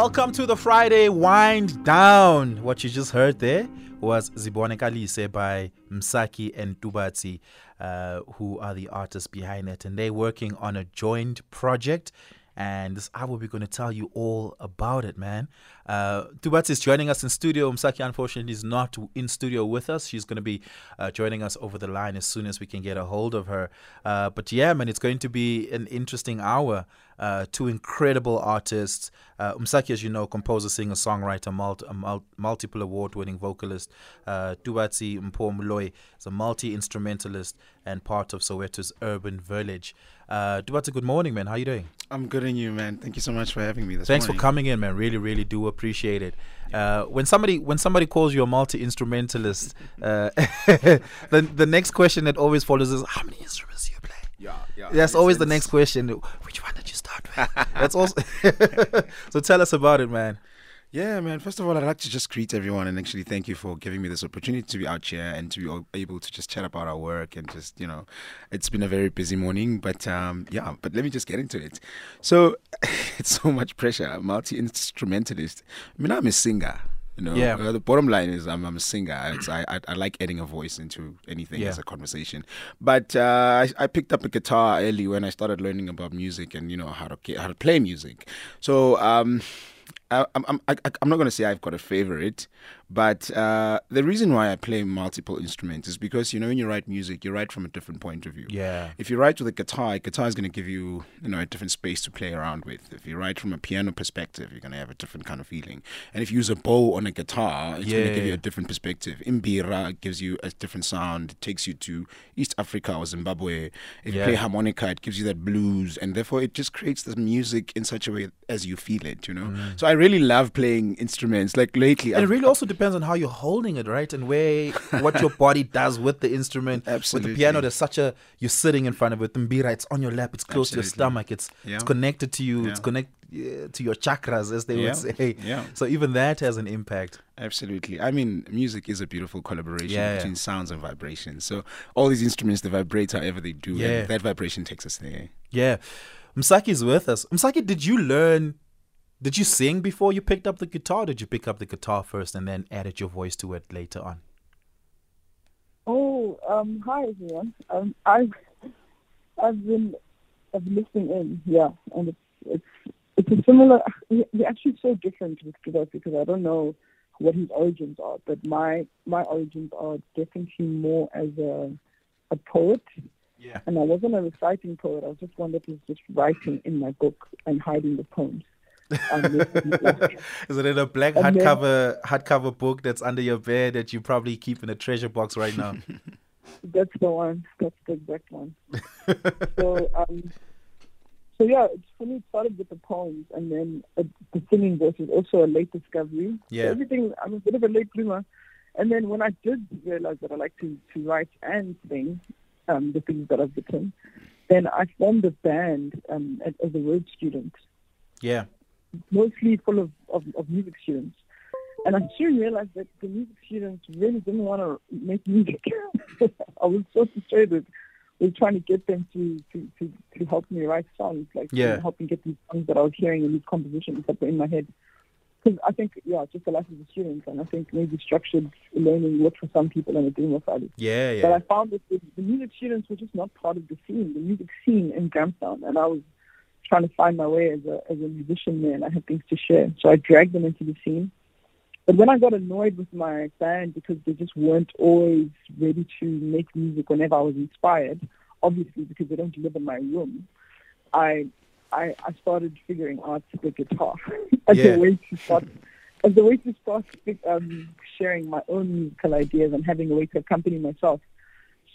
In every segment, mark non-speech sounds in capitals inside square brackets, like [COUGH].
Welcome to the Friday Wind Down. What you just heard there was Zibonakalise by Msaki and Tubatsi, uh, who are the artists behind it. And they're working on a joint project. And this hour, we're going to tell you all about it, man. Uh, is joining us in studio. Msaki, unfortunately, is not in studio with us. She's going to be uh, joining us over the line as soon as we can get a hold of her. Uh, but yeah, man, it's going to be an interesting hour. Uh, two incredible artists. Uh, Umsaki, as you know, composer, singer, songwriter, multi, mul- multiple award winning vocalist. Uh, Tubatsi Mpho Moloi is a multi instrumentalist and part of Soweto's urban village. Uh, Tubatsi, good morning, man. How you doing? I'm good and you, man. Thank you so much for having me this Thanks morning. for coming in, man. Really, really do appreciate it. Uh, when somebody when somebody calls you a multi instrumentalist, uh, [LAUGHS] the the next question that always follows is how many instruments do you play? Yeah, yeah. That's always the next question. Which one did you start with? That's also. [LAUGHS] so tell us about it, man. Yeah, man. First of all, I'd like to just greet everyone and actually thank you for giving me this opportunity to be out here and to be able to just chat about our work and just, you know, it's been a very busy morning, but um, yeah, but let me just get into it. So [LAUGHS] it's so much pressure. A multi instrumentalist. I mean, I'm a singer. You know, Yeah. Uh, the bottom line is I'm, I'm a singer. It's, I, I I like adding a voice into anything Yeah. as a conversation. But uh, I, I picked up a guitar early when I started learning about music and you know how to how to play music. So um, I, I'm I'm I, I'm not going to say I've got a favorite, but uh, the reason why I play multiple instruments is because you know when you write music, you write from a different point of view. Yeah. If you write with a guitar, a guitar is going to give you, you know, a different space to play around with. If you write from a piano perspective, you're going to have a different kind of feeling. And if you use a bow on a guitar, it's going to give you a different perspective. Imbira gives you a different sound. It takes you to East Africa or Zimbabwe. If you play harmonica, it gives you that blues, and therefore it just creates the music in such a way as you feel it. You know. So I really love playing instruments. Like lately, And I've- really also depends on how you're holding it, right? And where [LAUGHS] what your body does with the instrument. With the piano, there's such a you're sitting in front of it. Mbira, it's on your lap. It's close to your stomach. It's Yeah. it's connected to you. It's Yeah. connect uh, to your chakras, as they Yeah. would say. Yeah. So even that has an impact. Absolutely. I mean, music is a beautiful collaboration Yeah, yeah. between sounds and vibrations. So all these instruments, they vibrate however they do, Yeah. and that vibration takes us there. Yeah. Msaki is with us. Msaki, did you learn? Did you sing before you picked up the guitar? Did you pick up the guitar first and then added your voice to it later on? Oh, um, hi everyone. Um, I've I've been I've been listening in, yeah, and it's it's it's a similar. We're actually so different with Kibas because I don't know what his origins are, but my my origins are definitely more as a a poet, Yeah. and I wasn't a reciting poet. I was just one that was just writing in my book and hiding the poems. [LAUGHS] Is it in a black And then- hardcover hardcover book that's under your bed that you probably keep in a treasure box right now? [LAUGHS] That's the one. That's the exact one. [LAUGHS] so, um, so yeah, it's for me. It started with the poems, and then uh, the singing voice is also a late discovery. Yeah. So everything. I'm a bit of a late bloomer, and then when I did realize that I like to to write and sing, um, the things that I've written, then I formed a band um, as, as a Rhodes student yeah. Mostly full of, of, of music students. And I soon realized that the music students really didn't want to make music. [LAUGHS] I was so frustrated with trying to get them to, to, to, to help me write songs, like Yeah. help me get these songs that I was hearing and these compositions that were in my head. Because I think, yeah, just the life of a student, and I think maybe structured learning worked for some people and it didn't work for others. Yeah, But. I found that the, the music students were just not part of the scene, the music scene in Grahamstown, and I was trying to find my way as a as a musician there, and I had things to share. So I dragged them into the scene. But when I got annoyed with my band because they just weren't always ready to make music whenever I was inspired, obviously because they don't live in my room, I I, I started figuring out the guitar [LAUGHS] as Yeah. a way to start as a way to start um, sharing my own musical ideas and having a way to accompany myself.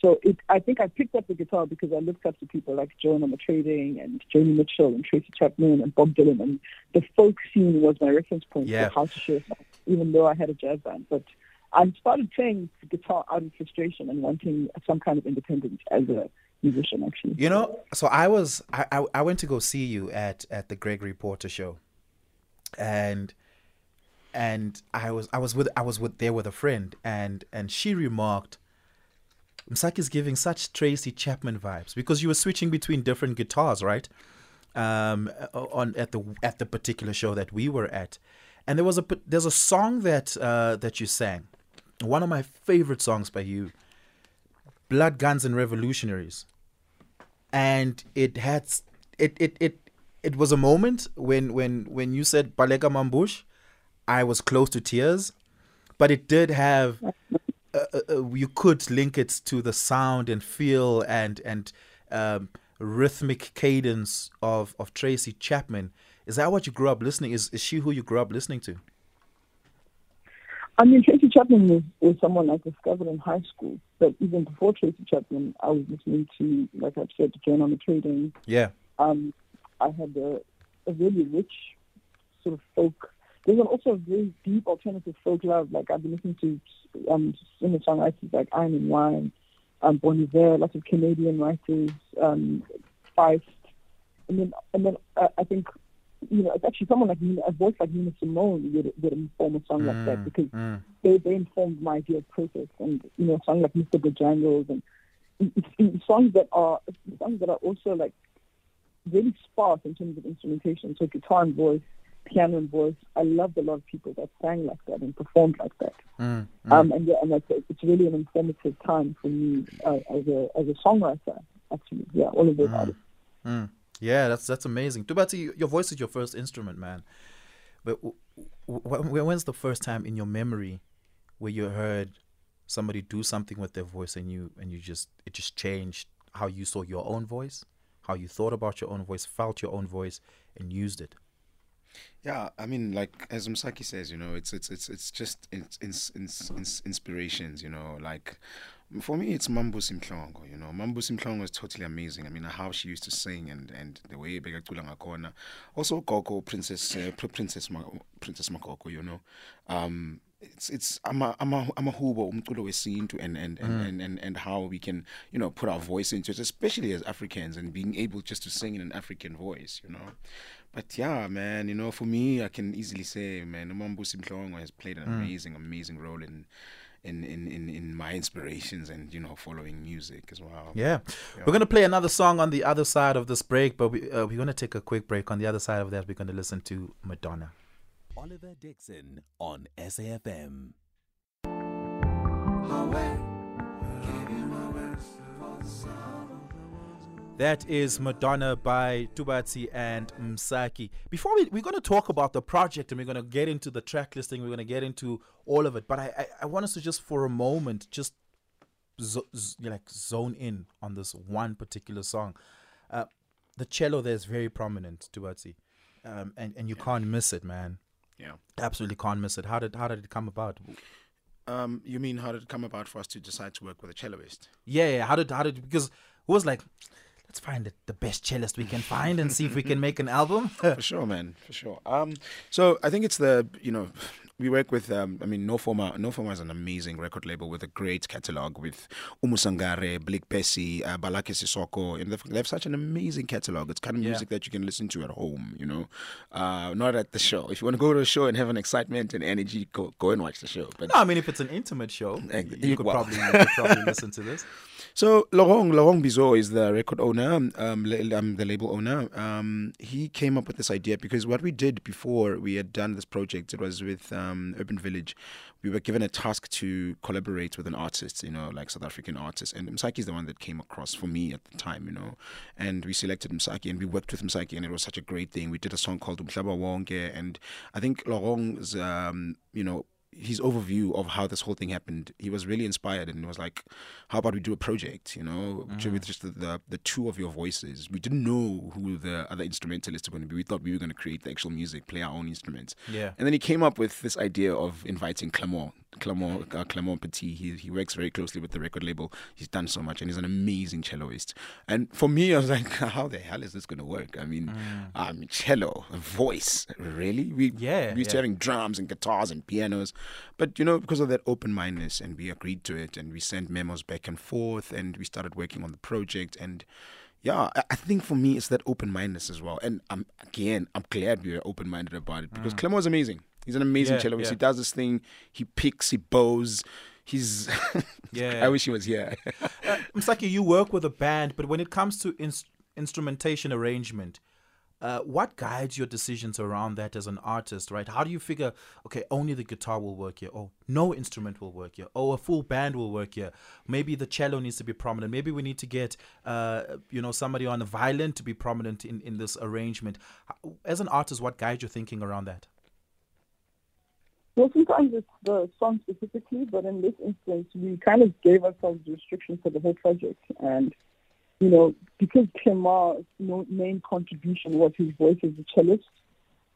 So it, I think I picked up the guitar because I looked up to people like Joan Trading and Joni Mitchell and Tracy Chapman and Bob Dylan, and the folk scene was my reference point Yeah. for how to share songs, even though I had a jazz band. But I started playing guitar out of frustration and wanting some kind of independence as a musician, actually. You know, so I was I, I I went to go see you at at the Gregory Porter show, and and I was I was with I was with there with a friend, and and she remarked, Msaki is giving such Tracy Chapman vibes because you were switching between different guitars, right? um, on at the at the particular show that we were at, and there was a there's a song that uh, that you sang, one of my favorite songs by you, Blood, Guns, and Revolutionaries, and it had it it it it was a moment when when when you said Baleka Mambush, I was close to tears, but it did have. Uh, uh, uh, you could link it to the sound and feel and and um, rhythmic cadence of of Tracy Chapman. Is that what you grew up listening? Is is she who you grew up listening to? I mean, Tracy Chapman was, was someone I discovered in high school. But even before Tracy Chapman, I was listening to, like I've said, Joan Armatrading. Yeah. Um, I had a, a really rich sort of folk. There's also a very deep alternative folk love. Like I've been listening to um, singer-songwriters like Iron and Wine, um, Bon Iver, lots of Canadian writers, um, Feist, and then and then uh, I think you know it's actually someone like Nina, a voice like Nina Simone would would inform a song mm, like that mm, because mm. they they informed my idea of process and you know a song like Mr. Bojangles and it's, it's songs that are songs that are also like really sparse in terms of instrumentation, so guitar and voice piano and voice. I loved a lot of people that sang like that and performed like that. Mm, mm. Um, and yeah, and it's, it's really an informative time for me uh, as a as a songwriter. Actually, yeah, all of those mm, artists. Mm. Yeah, that's that's amazing. Tubatsi, your voice is your first instrument, man. But w- w- when's the first time in your memory where you heard somebody do something with their voice and you and you just it just changed how you saw your own voice, how you thought about your own voice, felt your own voice, and used it? Yeah, I mean, like as Msaki says, you know, it's it's it's it's just it's, it's, it's inspirations, you know. Like for me, it's Mam'Busi Mhlongo, you know. Mam'Busi Mhlongo is totally amazing. I mean, how she used to sing and and the way Begacula Ngakona. Also, Gogo Princess uh, Princess Ma, Princess Magogo, you know. Um, it's it's ama ama amahubo umculo wesintu and and and, mm. and and and how we can you know put our voice into it especially as Africans and being able just to sing in an African voice you know but yeah, man, you know, for me, I can easily say, man, Umambusi Mhlongo has played an mm. amazing, amazing role in, in, in, in, in my inspirations and, you know, following music as well. Yeah. yeah. We're going to play another song on the other side of this break, but we, uh, we're going to take a quick break. On the other side of that, we're going to listen to Madonna. Oliver Dixon on SAFM. That is Madonna by Tubatsi and Msaki. Before we, we're going to talk about the project and we're going to get into the track listing, we're going to get into all of it. But I, I, I want us to just for a moment just zo- z- like zone in on this one particular song. Uh, the cello there is very prominent, Tubatsi, um, and and you yeah. can't miss it, man. Yeah, absolutely can't miss it. How did how did it come about? Um, you mean how did it come about for us to decide to work with a celloist? Yeah, yeah. How did how did because it was like let's find the, the best cellist we can find and see if we can make an album. [LAUGHS] for sure, man, for sure. Um, so I think it's the you know we work with um, I mean No Format No Format is an amazing record label with a great catalog with Oumou Sangaré, Blick Bassy, uh, Ballaké Sissoko. And they have such an amazing catalog. It's kind of music yeah. that you can listen to at home, you know, uh, not at the show. If you want to go to a show and have an excitement and energy, go go and watch the show. But no, I mean if it's an intimate show, you, could, well. probably, you could probably listen to this. [LAUGHS] So Laurent Laurent Bizot is the record owner, um, um, the label owner. Um, he came up with this idea because what we did before we had done this project, it was with um, Urban Village. We were given a task to collaborate with an artist, you know, like South African artist, and Msaki is the one that came across for me at the time, you know. And we selected Msaki, and we worked with Msaki, and it was such a great thing. We did a song called Umhlaba Wonke, and I think Laurent's, um, you know, his overview of how this whole thing happened, he was really inspired and was like, "How about we do a project? You know, mm. with just the, the, the two of your voices." We didn't know who the other instrumentalists were going to be. We thought we were going to create the actual music, play our own instruments. Yeah. And then he came up with this idea of inviting Clement Clement, uh, Clement Petit. He, he works very closely with the record label. He's done so much and he's an amazing celloist. And for me, I was like, [LAUGHS] how the hell is this going to work? I mean, mm. um, cello, voice, really? We, yeah, we used yeah. to having drums and guitars and pianos. But, you know, because of that open mindedness, and we agreed to it and we sent memos back and forth and we started working on the project. And yeah, I think for me, it's that open mindedness as well. And I'm, again, I'm glad we were open minded about it because mm. Was amazing. He's an amazing yeah, celloist. Yeah. He does this thing. He picks. He bows. He's. [LAUGHS] yeah. I wish he was here. uh, Msaki, you work with a band, but when it comes to in- instrumentation arrangement, Uh, what guides your decisions around that as an artist, right? How do you figure, okay, only the guitar will work here, or no instrument will work here, or a full band will work here? Maybe the cello needs to be prominent. Maybe we need to get, uh, you know, somebody on the violin to be prominent in, in this arrangement. As an artist, what guides your thinking around that? Well, sometimes it's the song specifically, but in this instance, we kind of gave ourselves restrictions for the whole project. And, you know, because Clement's main contribution was his voice as a cellist,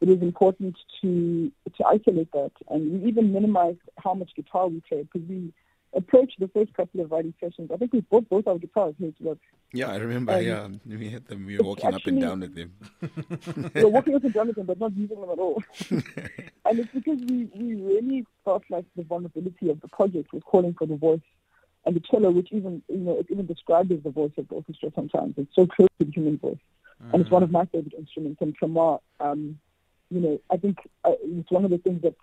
it was important to to isolate that. And we even minimized how much guitar we played because we approached the first couple of writing sessions. I think we bought both our guitars here to work. Yeah, I remember. Um, yeah, we had them. We were walking actually, up and down with them. we [LAUGHS] were walking up and down with them, but not using them at all. [LAUGHS] and it's because we, we really felt like the vulnerability of the project was calling for the voice and the cello, which even you know it's even described as the voice of the orchestra. Sometimes it's so close to the human voice, mm-hmm. and it's one of my favorite instruments. And Clement, um, you know, I think uh, it's one of the things that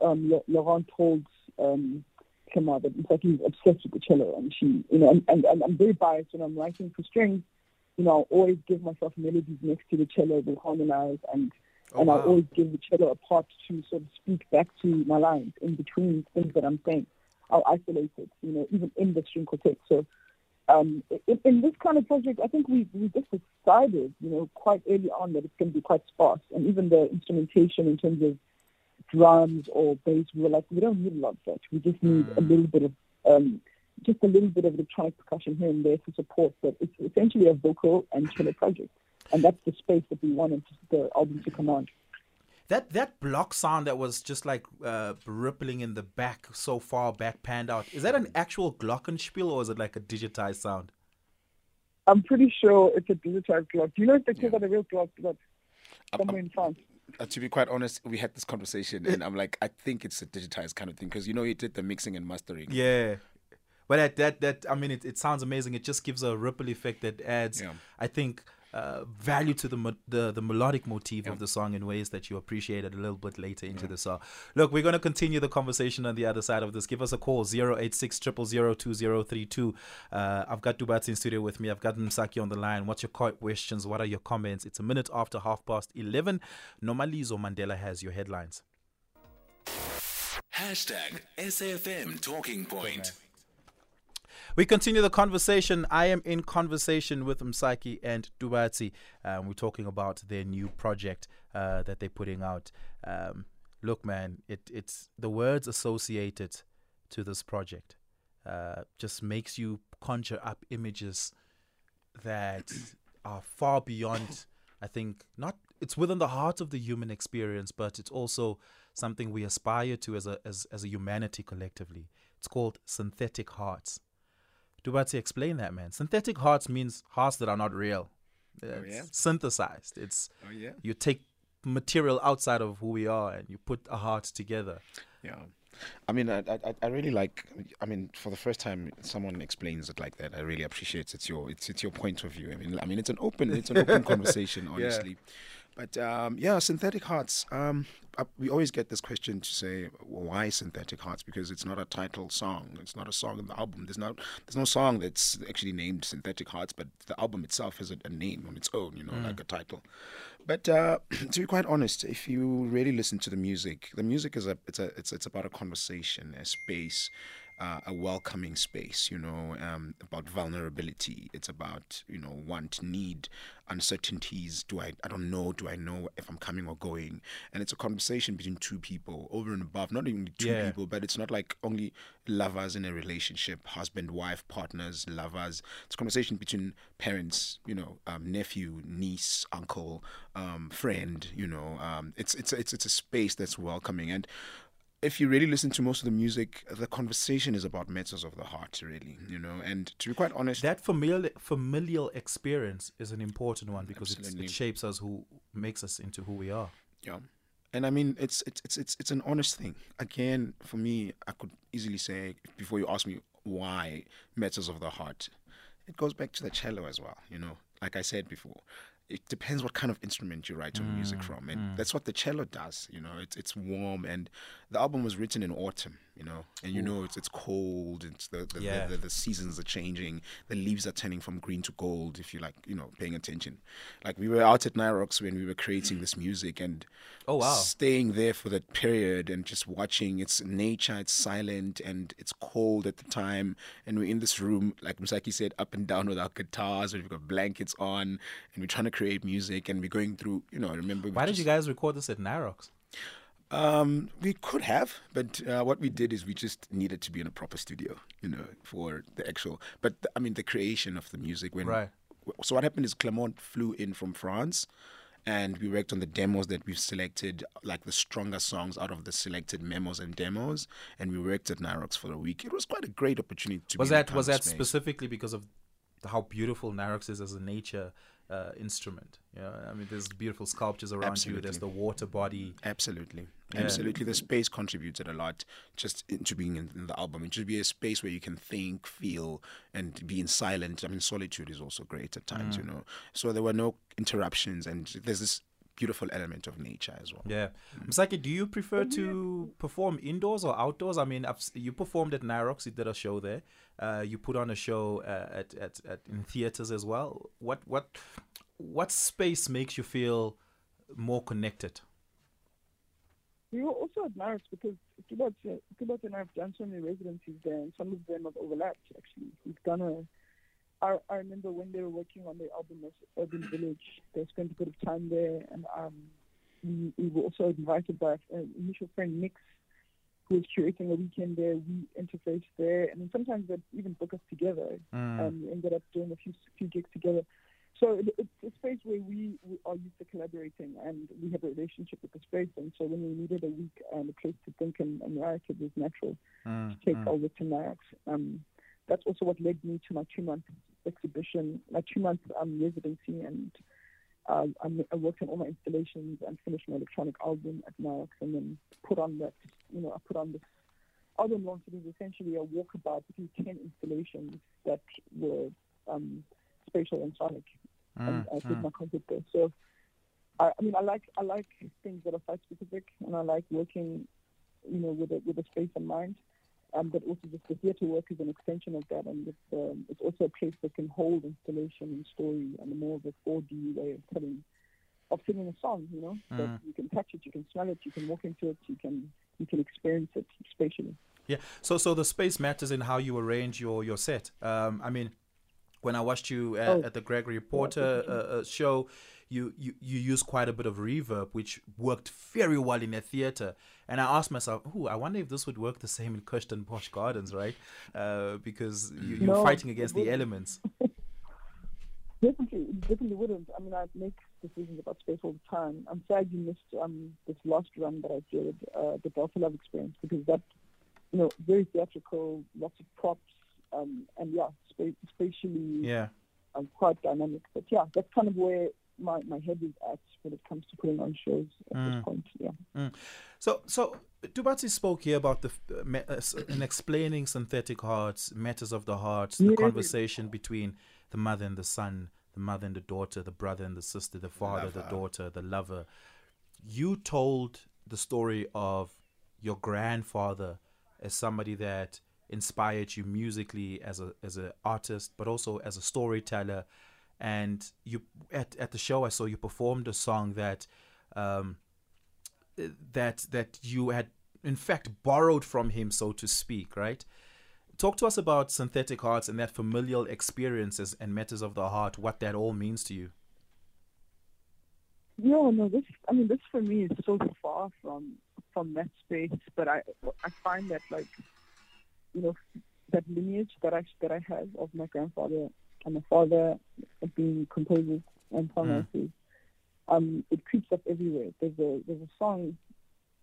um, Laurent told. Um, Clement that in fact he's obsessed with the cello, and she, you know, and, and, and I'm very biased when I'm writing for strings. You know, I'll always give myself melodies next to the cello that harmonize, and oh, and wow. I'll always give the cello a part to sort of speak back to my lines in between things that I'm saying. I'll isolate it, you know, even in the string quartet. So um, in, in, this kind of project, I think we, we just decided, you know, quite early on that it's going to be quite sparse. And even the instrumentation in terms of drums or bass, we were like, we don't need a lot of that. We just need mm. a little bit of, um, just a little bit of electronic percussion here and there to support. But it's essentially a vocal and cello project, and that's the space that we wanted the album to command. That that block sound that was just like uh, rippling in the back, so far back, panned out. Is that an actual glockenspiel or is it like a digitized sound? I'm pretty sure it's a digitized glock. Do you know if they call yeah. that a real glock? But somewhere in France uh, to be quite honest, we had this conversation, and I'm like, I think it's a digitized kind of thing because you know you did the mixing and mastering. Yeah, but that that that I mean, it, it sounds amazing. It just gives a ripple effect that adds, yeah. I think, uh, value to the, the the melodic motif yeah. of the song in ways that you appreciated a little bit later into yeah. the song. Look, we're going to continue the conversation on the other side of this. Give us a call 086 2032 uh, I've got Tubatsi in studio with me. I've got Msaki on the line. What's your questions? What are your comments? It's a minute after half past 11. Nomalizo Mandela has your headlines. Hashtag SFM Talking Point. We continue the conversation. I am in conversation with Msaki and Tubatsi. Um, we're talking about their new project uh, that they're putting out. Um, look, man, it, it's the words associated to this project uh, just makes you conjure up images that [COUGHS] are far beyond. I think not. It's within the heart of the human experience, but it's also something we aspire to as a as, as a humanity collectively. It's called synthetic hearts. Tubatsi explain that, man. Synthetic hearts means hearts that are not real. It's oh, yeah? synthesized. It's oh, yeah? you take material outside of who we are and you put a heart together. Yeah. I mean, I, I, I really like. I mean, for the first time, someone explains it like that. I really appreciate it. It's your it's it's your point of view. I mean, I mean, it's an open it's an open [LAUGHS] conversation, honestly. Yeah. But um, yeah, synthetic hearts. Um, we always get this question to say well, why synthetic hearts because it's not a title song. It's not a song in the album. There's no there's no song that's actually named synthetic hearts, but the album itself has a, a name on its own. You know, mm. like a title. But uh, [CLEARS THROAT] to be quite honest, if you really listen to the music, the music is a it's a it's it's about a conversation, a space uh, a welcoming space, you know, um, about vulnerability. It's about, you know, want, need, uncertainties. Do I, I don't know, do I know if I'm coming or going? And it's a conversation between two people over and above, not even two yeah. people, but it's not like only lovers in a relationship, husband, wife, partners, lovers. It's a conversation between parents, you know, um, nephew, niece, uncle, um, friend, you know, um, it's, it's, it's, it's a space that's welcoming. And if you really listen to most of the music, the conversation is about matters of the heart, really, you know. And to be quite honest, that familial familial experience is an important one because it shapes us, who makes us into who we are. Yeah, and I mean, it's it's it's it's it's an honest thing. Again, for me, I could easily say before you ask me why matters of the heart, it goes back to the cello as well. You know, like I said before, it depends what kind of instrument you write your mm, music from and mm. that's what the cello does you know it's it's warm and the album was written in autumn, you know, and you know it's it's cold. It's the the, Yeah. the, the the seasons are changing. The leaves are turning from green to gold. If you like, you know, paying attention. Like we were out at Nirox when we were creating this music and Oh, wow. staying there for that period and just watching. It's nature. It's silent and it's cold at the time. And we're in this room, like Msaki said, up and down with our guitars. We've got blankets on, and we're trying to create music. And we're going through, you know, I remember. Why did just- you guys record this at Nirox? Um, we could have, but uh, what we did is we just needed to be in a proper studio, you know, for the actual. But I mean, the creation of the music. When Right. So what happened is Clement flew in from France, and we worked on the demos that we've selected, like the stronger songs out of the selected memos and demos, and we worked at Nirox for a week. It was quite a great opportunity to. Was be in that was that space. specifically because of how beautiful Nirox is as a nature uh, instrument? You know, I mean, there's beautiful sculptures around you. There's the water body. Absolutely. Yeah. Absolutely. The space contributed a lot just into being in, in the album. It should be a space where you can think, feel, and be in silence. I mean, solitude is also great at times, Mm. you know. So there were no interruptions, and there's this beautiful element of nature as well. Yeah, Msaki, do you prefer to perform indoors or outdoors? I mean, I've, you performed at Nirox. You did a show there. Uh, you put on a show uh, at, at, at in theaters as well. What what what space makes you feel more connected? We were also at Nirox because Kibat, uh, and I have done so many residencies there, and some of them have overlapped. Actually, we've done a. I, I remember when they were working on the album as Urban Village, they spent a bit of time there, and um, we, we were also invited by an initial friend Nix, who was curating a weekend there. We interfaced there, and then sometimes they'd even book us together. Mm. Um, we ended up doing a few few gigs together. So it, it's a space where we, we are used to collaborating and we have a relationship with the space. And so when we needed a week and a place to think and, and write, it was natural Mm, to take mm. over to Nirox. Um, that's also what led me to my two-month exhibition, my two-month um, residency, and uh, I, worked on all my installations and finished my electronic album at Nirox, and then put on that, you know, I put on this album launch. It was essentially a walkabout between ten installations that were um, spatial and sonic, and Mm, I did mm. my concert there. So, I, I mean, I like I like things that are site-specific, and I like working, you know, with a with a space in mind um, but also just the theatre work is an extension of that, and it's um, it's also a place that can hold installation and story and more of a 4D way of telling, of singing a song. You know, that Mm. you can touch it, you can smell it, you can walk into it, you can you can experience it spatially. Yeah. So so the space matters in how you arrange your your set. Um, I mean, when I watched you at, Oh. at the Gregory Porter uh, uh, show, you, you you used quite a bit of reverb, which worked very well in a theater. And I asked myself, "Ooh, I wonder if this would work the same in Cushton Bosch Gardens, right? Uh, because you, you're No, fighting against the elements." [LAUGHS] Definitely, definitely wouldn't. I mean, I make decisions about space all the time. I'm sad you missed um, this last run that I did, uh, the Delta Love Experience, because that, you know, very theatrical, lots of props, um, and yeah, spa- spatially Yeah. um, quite dynamic. But yeah, that's kind of where my, my head is at when it comes to putting on shows at Mm. this point. Yeah. So, so Tubatsi spoke here about the uh, me- uh, s- in explaining synthetic hearts, matters of the heart, the Yeah. conversation between the mother and the son, the mother and the daughter, the brother and the sister, the father, the lover. daughter, the lover. You told the story of your grandfather as somebody that inspired you musically as a as an artist, but also as a storyteller. And you at at the show, I saw you performed a song that. Um, that that you had in fact borrowed from him so to speak right talk to us about synthetic hearts and that familial experiences and matters of the heart what that all means to you Yeah, no, this, I mean, this for me is so far from, from that space, but I, I find that like, you know, that lineage that I, that I have of my grandfather and my father of being composers and songwriters, um, it creeps up everywhere. There's a, there's a song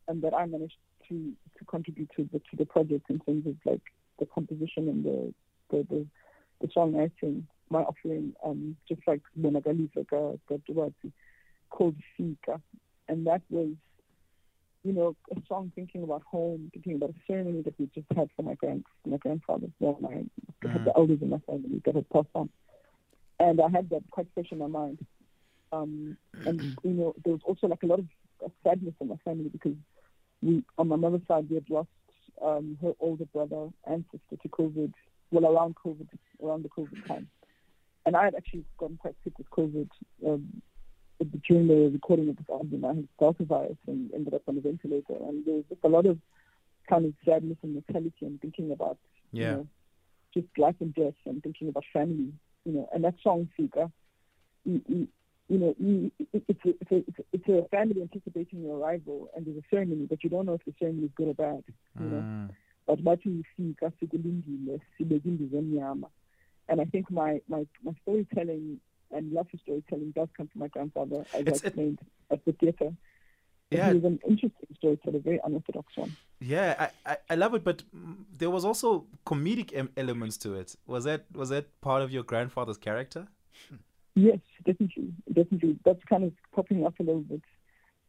um, that I managed to, to contribute to the, to the project in terms of like the composition and the, the, the, the songwriting, my offering, um, just like Bonagalifa, Gadwati called Fika. And that was, you know, a song thinking about home, thinking about a ceremony that we just had for my grand my grandfather. Well, my I had the elders in my family that had passed on. And I had that quite fresh in my mind. Um, and you know, there was also like a lot of, of sadness in my family because we on my mother's side we had lost um, her older brother and sister to COVID. Well, around COVID, around the COVID time, and I had actually gotten quite sick with COVID um, during the recording of this album. I had Delta virus and ended up on a ventilator, and there was just a lot of kind of sadness and mortality and thinking about Yeah. you know, just life and death and thinking about family, you know, and that song Fika, you, you, you know, you, it, it's, a, it's, a, it's, a, family anticipating your arrival and there's a ceremony, but you don't know if the ceremony is good or bad, you know. Mm. But ifika sikulindile sibeke indiza emnyama. And I think my, my, my storytelling and love for storytelling does come from my grandfather, as It's- I it- explained at the theatre. Yeah. He was an interesting storyteller, very unorthodox one. Yeah, I, I, I love it, but there was also comedic em- elements to it. Was that was that part of your grandfather's character? Yes, definitely, definitely. That's kind of popping up a little bit.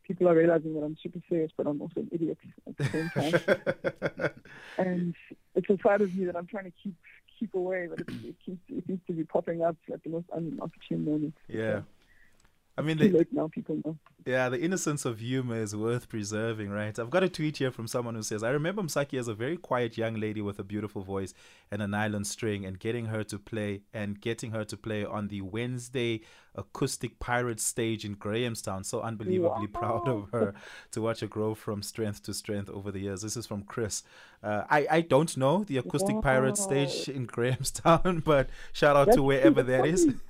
People are realizing that I'm super serious, but I'm also an idiot at the same time. [LAUGHS] and it's a side of me that I'm trying to keep keep away, but it, it, keeps, it seems to be popping up at the most unopportune moments. Yeah. I mean, the, now, people know. yeah, the innocence of humor is worth preserving, right? I've got a tweet here from someone who says, I remember Msaki as a very quiet young lady with a beautiful voice and a nylon string, and getting her to play and getting her to play on the Wednesday acoustic pirate stage in Grahamstown. So unbelievably proud of her to watch her grow from strength to strength over the years. This is from Chris. Uh, I, I don't know the acoustic pirate stage in Grahamstown, [LAUGHS] but shout out to That's- wherever that is. [LAUGHS]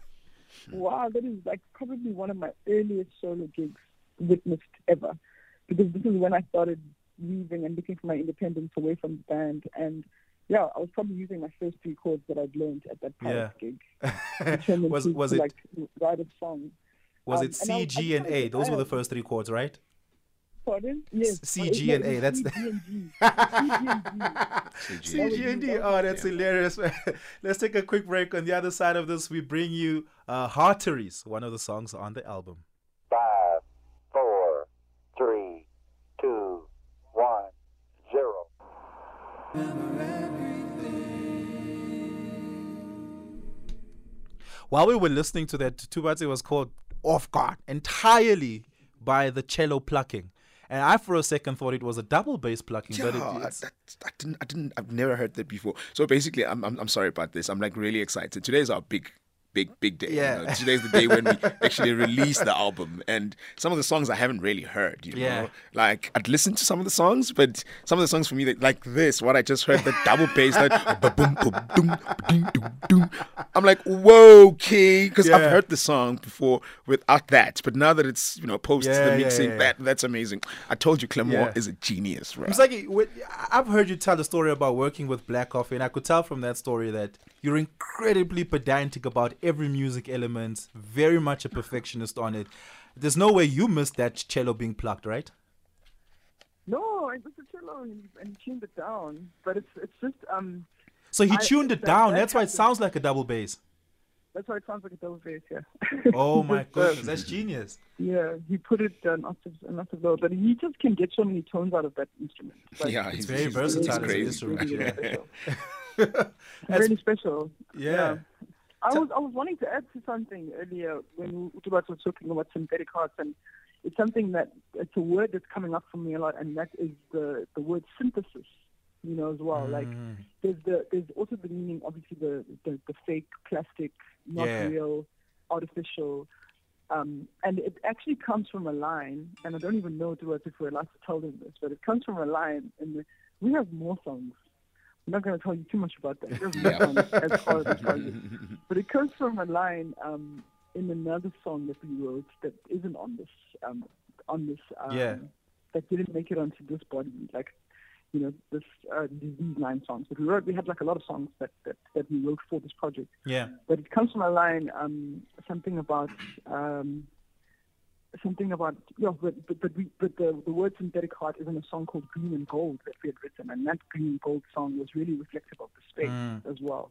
Wow, that is like probably one of my earliest solo gigs witnessed ever, because this is when I started leaving and looking for my independence away from the band. And yeah, I was probably using my first three chords that I'd learned at that gig. [LAUGHS] to turn them was was it like write a song? was um, it and I C, was- and A? Those were the first three chords, right? Pardon? Yes. C, Oh, and A, that's the- [LAUGHS] G, and G. C, G. CG. And D. Oh, was- that's hilarious. [LAUGHS] Let's take a quick break. On the other side of this, we bring you uh, Hearteries, one of the songs on the album. Five, four, three, two, one, zero. While we were listening to that, Tubatsi was called Off Guard entirely by the cello plucking. And I, for a second, thought it was a double bass plucking, but Yeah, it, I, I didn't, I didn't, I've never heard that before. So basically, I'm, I'm, I'm sorry about this. I'm like really excited. Today is our big, big, big day. you know. Today's the day when we [LAUGHS] actually release the album, and some of the songs I haven't really heard. You Yeah. know, like I'd listened to some of the songs, but some of the songs for me, that, like this, what I just heard, the double bass, like [LAUGHS] ba-boom, ba-doom, ba-ding, doom, doom. I'm like, whoa, okay, because Yeah. I've heard the song before without that, but now that it's you know post Yeah, the yeah, mixing, yeah. that that's amazing. I told you, Clement Yeah. is a genius, right? It's like I've heard you tell a story about working with Black Coffee, and I could tell from that story that you're incredibly pedantic about every music element, very much a perfectionist on it. There's no way you missed that cello being plucked, right? No, it was a cello and, and he tuned it down, but it's it's just um So he I- tuned it that- down. that That's why it sounds like a double bass. that's why it sounds like a double bass, yeah. Oh [LAUGHS] my Just, goodness, that's genius. Yeah, he put it an octave, an octave lower, but he just can get so many tones out of that instrument. Like, yeah, It's he's very he's- versatile He's as crazy. instrument. really, really [LAUGHS] Yeah. special. That's- really special. Yeah. I was I was wanting to add to something earlier when Utubat was talking about synthetic hearts, and it's something that it's a word that's coming up for me a lot, and that is the the word synthesis. You know, as well. Like Mm. there's the there's also the meaning, obviously the the, the fake, plastic, not Yeah. real, artificial. Um, and it actually comes from a line, and I don't even know Utubat if we're allowed to tell them this, but it comes from a line, and we have more songs. I'm not going to tell you too much about that. More songs as of. [LAUGHS] But it comes from a line um, in another song that we wrote that isn't on this um, on this um, Yeah. that didn't make it onto this body, like you know this uh, these nine songs. But we wrote we had like a lot of songs that that, that we wrote for this project. Yeah. But it comes from a line um, something about um, something about yeah, but but, but, we, but the the word synthetic heart is in a song called Green and Gold that we had written, and that Green and Gold song was really reflective of the space Mm. as well.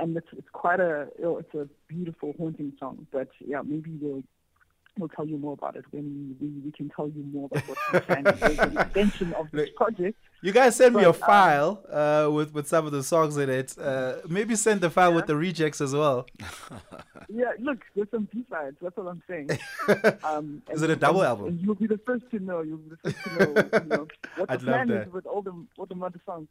And it's it's quite a you know, it's a beautiful haunting song. But yeah, maybe we'll we'll tell you more about it when we, we can tell you more about what we're planning. [LAUGHS] There's an extension of this project. You guys send me a But, um, file uh, with with some of the songs in it. Uh, maybe send the file with the rejects as well. [LAUGHS] Yeah, look, there's some B-sides. That's what I'm saying. [LAUGHS] Um, Is it a double and- album? And you'll be the first to know. You'll be the first to know, you know what the I'd plan is with all the all the mother songs.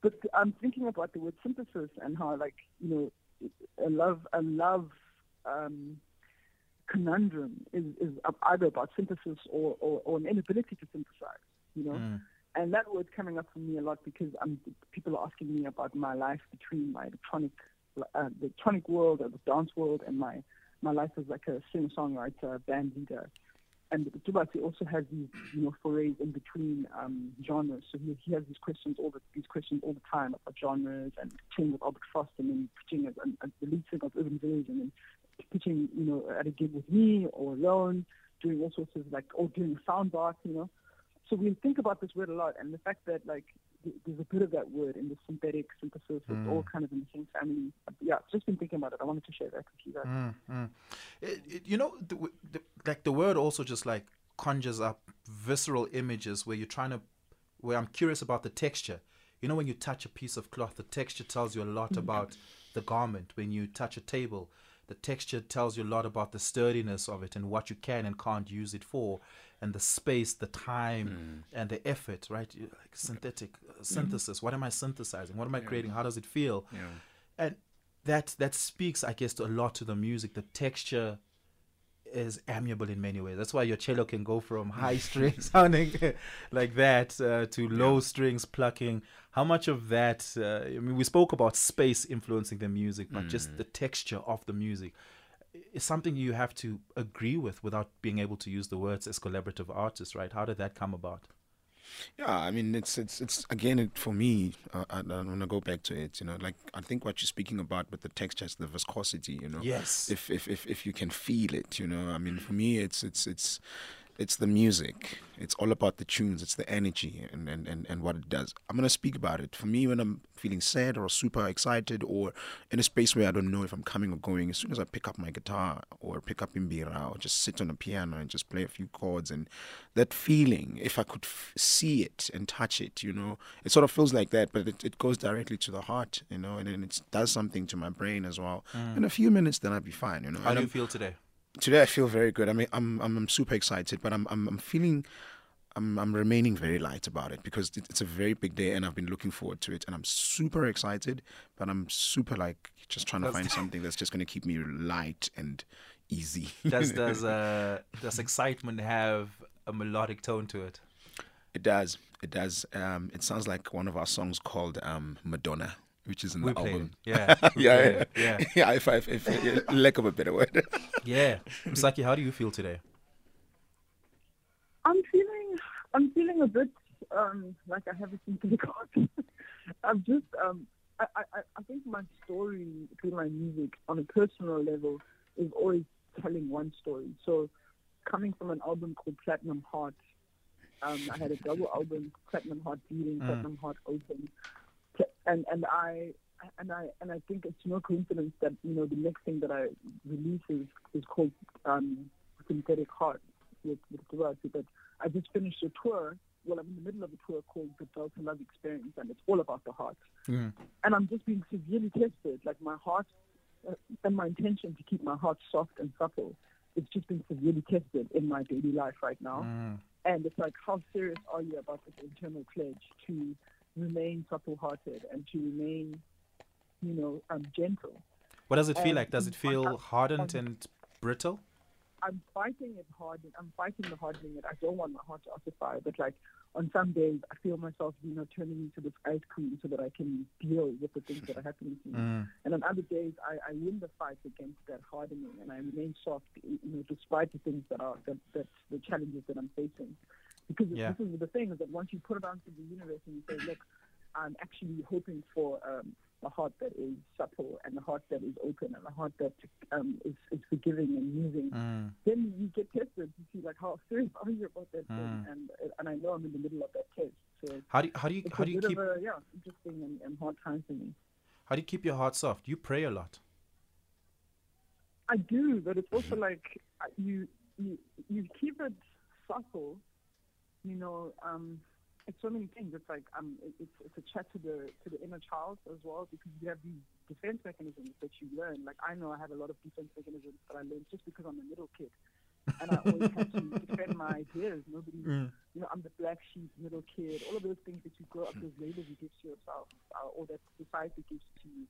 But I'm thinking about the word synthesis and how, like, you know, a love a love um, conundrum is is either about synthesis or, or, or an inability to synthesize. You know. Mm. And that word's coming up for me a lot because um, people are asking me about my life between my electronic, uh, the electronic world or the dance world and my, my life as like a singer-songwriter, band leader. And the Tubatsi also has these, you know, forays in between um, genres. So he, he has these questions all the these questions all the time about genres and pitching with Albert Frost and then pitching as, as the lead singer of Urban Village and then pitching, you know, at a gig with me or alone, doing all sorts of like, or doing sound bath, you know. So we think about this word a lot, and the fact that like th- there's a bit of that word in the synthetic synthesis, it's all kind of in the same family. Yeah, I've just been thinking about it. I wanted to share that with you guys. Mm, mm. It, it- you know, the, the, like the word also just like conjures up visceral images where you're trying to, where I'm curious about the texture. You know, when you touch a piece of cloth, the texture tells you a lot about the garment. When you touch a table, the texture tells you a lot about the sturdiness of it and what you can and can't use it for, and the space, the time, and the effort. Right? Like synthetic uh, synthesis. What am I synthesizing? What am I creating? How does it feel? and that that speaks i guess to a lot to the music the texture is amiable in many ways. That's why your cello can go from high strings [LAUGHS] sounding like that uh, to low strings plucking. How much of that uh, i mean we spoke about space influencing the music but just the texture of the music. Is something you have to agree with without being able to use the words as collaborative artists right? How did that come about Yeah, I mean, it's it's it's again it, for me. Uh, I, I want to go back to it. You know, like I think what you're speaking about with the texture the viscosity. You know, Yes. If if if if you can feel it, you know, I mean, for me, it's it's it's it's the music. It's all about the tunes. It's the energy and, and, and, and what it does. I'm gonna speak about it. For me, when I'm feeling sad or super excited or in a space where I don't know if I'm coming or going, as soon as I pick up my guitar or pick up imbira or just sit on a piano and just play a few chords and that feeling, if I could f- see it and touch it, you know, it sort of feels like that, but it, it goes directly to the heart, you know, and then it does something to my brain as well. Mm. In a few minutes, then I'll be fine, you know. how And do you I'm- feel today today I feel very good. I mean, I'm I'm, I'm super excited, but I'm I'm, I'm feeling. I'm, I'm remaining very light about it because it's a very big day and I've been looking forward to it and I'm super excited, but I'm super like just trying to That's- find [LAUGHS] something that's just going to keep me light and easy. does [LAUGHS] does uh does excitement have a melodic tone to it it does. It does. Um, it sounds like one of our songs called um, Madonna, which is in we the played album. [LAUGHS] it. Yeah, yeah, played yeah, yeah, yeah. If I, if, if, lack of a better word. [LAUGHS] yeah. Msaki, how do you feel today? I'm feeling, I'm feeling a bit um, like I have a synthetic heart. [LAUGHS] I'm just, um, I, I, I- I think my story through my music on a personal level is always telling one story. So, coming from an album called Platinum Heart, um, I had a double album, Platinum Heart Beating, Mm. Platinum Heart Open, Pla- and and I. And I and I think it's no coincidence that you know the next thing that I release is, is called um, Synthetic Heart with with Duarte. But I just finished a tour. Well, I'm in the middle of a tour called the Delta Love Experience, and it's all about the heart. Mm. And I'm just being severely tested. Like my heart uh, and my intention to keep my heart soft and supple it's just being severely tested in my daily life right now. Mm. And it's like, how serious are you about this internal pledge to remain supple-hearted and to remain, you know, um, gentle? What does it feel Um, like? Does it feel I- hardened um, and brittle? I'm fighting it hard. I'm fighting the hardening it. I don't want my heart to ossify, but like on some days, I feel myself, you know, turning into this ice cream so that I can deal with the things that are happening to me. Mm. And on other days, I, I win the fight against that hardening, and I remain soft, you know, despite the things that are that, that the challenges that I'm facing. Because Yeah. this is the thing is that once you put it onto the universe and you say, look, I'm actually hoping for um, a heart that is supple and a heart that is open and a heart that um, is, is forgiving and moving. Mm. Then you get tested to see like how serious [LAUGHS] are you about that thing, Mm. and and I know I'm in the middle of that test. So How do you, how do you it's how do you keep of a yeah interesting and, and hard time for me. how do you keep your heart soft? You pray a lot. I do, but it's also like uh, you you you keep it subtle. You know, um, it's so many things. It's like um, it's it's a chat to the to the inner child as well because you have these defense mechanisms that you learn. Like I know I have a lot of defense mechanisms that I learned just because I'm a middle kid, and I always have to [LAUGHS] defend my ideas. Nobody, you know, I'm the black sheep, middle kid. All of those things that you grow up, those labels you give to yourself, uh, or that society gives to you.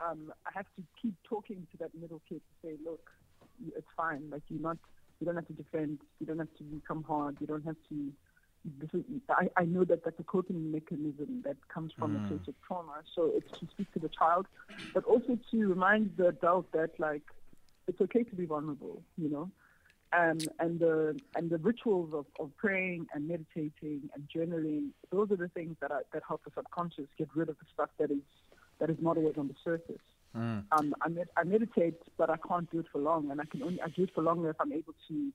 Um, I have to keep talking to that middle kid to say, look, it's fine. Like you're not, you don't have to defend. You don't have to become hard. You don't have to. This is, I, I know that that's a coping mechanism that comes from a place of trauma. So it's to speak to the child, but also to remind the adult that like it's okay to be vulnerable. You know, um, and the and the rituals of, of praying and meditating and journaling. Those are the things that are, that help the subconscious get rid of the stuff that is that is not always on the surface. Um, I, med- I meditate, but I can't do it for long, and I can only I do it for longer if I'm able to.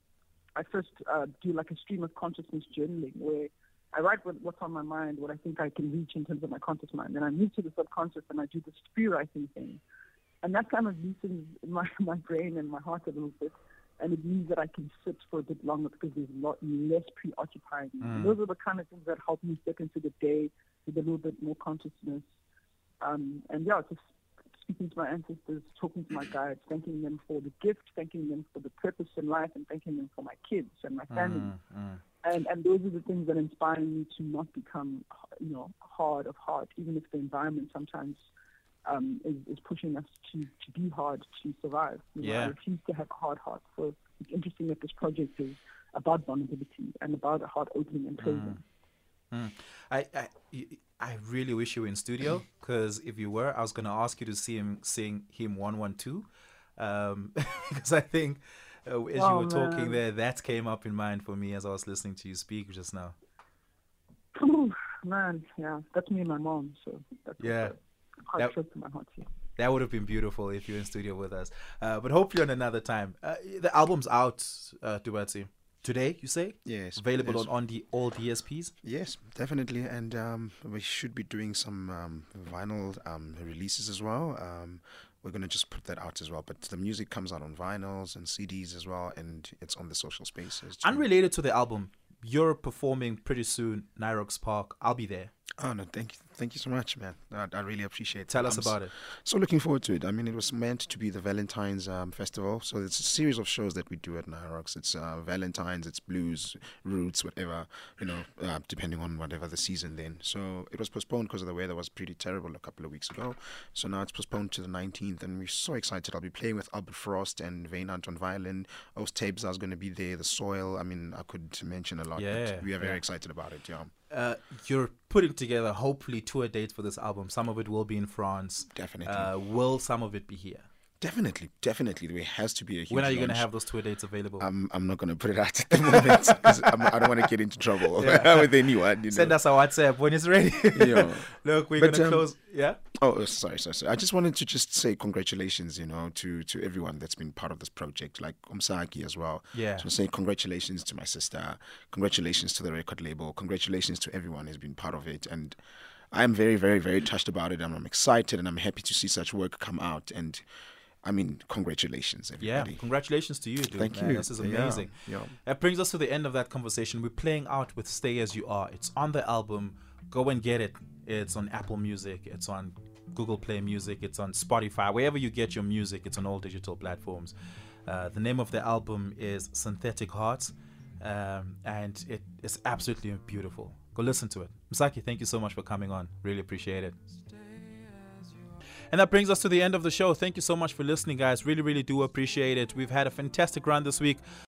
I first uh, do like a stream of consciousness journaling, where I write what, what's on my mind, what I think I can reach in terms of my conscious mind, then I move to the subconscious and I do the spree writing thing, and that kind of loosens my [LAUGHS] my brain and my heart a little bit, and it means that I can sit for a bit longer because there's a lot less preoccupying. And those are the kind of things that help me step into the day with a little bit more consciousness um, and yeah, just speaking to my ancestors, talking to my guides, thanking them for the gift, thanking them for the purpose in life, and thanking them for my kids and my family. Mm, mm. And and those are the things that inspire me to not become, you know, hard of heart, even if the environment sometimes um, is, is pushing us to, to be hard to survive. You know, Yeah. I refuse to have a hard heart. So it's interesting that this project is about vulnerability and about a heart opening and closing. Mm. I, I, y- I really wish you were in studio [CLEARS THROAT] because if you were, I was going to ask you to see him sing him 112 um, [LAUGHS] because I think uh, as you Oh, were talking there, that came up in mind for me as I was listening to you speak just now. Man, yeah, that's me and my mom. So that's Yeah. That- close to my heart. Yeah. That would have been beautiful if you were in studio with us. Uh, but hopefully on another time. Uh, the album's out, uh, Tubatsi. Today, you say? Yes, Available yes. on, on the all DSPs? Yes, definitely, and um, we should be doing some um, vinyl um, releases as well. Um, we're gonna just put that out as well. But the music comes out on vinyls and CDs as well, and it's on the social spaces. too. Unrelated to the album, you're performing pretty soon, Nirox Park. I'll be there. Oh no, thank you, thank you so much, man. I, I really appreciate. it. Tell us I'm about it. So looking forward to it. I mean, it was meant to be the Valentine's um, festival, so it's a series of shows that we do at Nirox. It's uh, Valentine's, it's blues, roots, whatever you know, uh, depending on whatever the season. Then, so it was postponed because of the weather was pretty terrible a couple of weeks ago. So now it's postponed to the 19th, and we're so excited. I'll be playing with Albert Frost and Vane Hunt on violin. Os Tabes is going to be there. The Soil. I mean, I could mention a lot. Yeah, but we are very yeah. excited about it. Yeah, uh, you're putting together hopefully tour dates for this album. Some of it will be in France. Definitely. Uh, will some of it be here? definitely, definitely. There has to be a huge. when are you going to have those tour dates available? I'm I'm not gonna put it out at the moment because I don't want to get into trouble [LAUGHS] [LAUGHS] with anyone. You know? Send us a WhatsApp when it's ready. [LAUGHS] Yeah. Look, we're going to um, close. Yeah? Oh, uh, sorry, sorry, sorry. I just wanted to just say congratulations, you know, to to everyone that's been part of this project, like Msaki as well. Yeah. So say congratulations to my sister, congratulations to the record label, congratulations to everyone who's been part of it, and I'm very, very, very touched about it, and I'm excited, and I'm happy to see such work come out, and I mean, congratulations, everybody. Yeah, congratulations to you, dude. Thank man. you. This is Yeah, amazing. yeah. That brings us to the end of that conversation. We're playing out with Stay As You Are. It's on the album. Go and get it. It's on Apple Music. It's on Google Play Music. It's on Spotify. Wherever you get your music, it's on all digital platforms. Uh, the name of the album is Synthetic Hearts, um, and it is absolutely beautiful. Go listen to it. Msaki, thank you so much for coming on. Really appreciate it. And that brings us to the end of the show. Thank you so much for listening, guys. Really, really do appreciate it. We've had a fantastic run this week.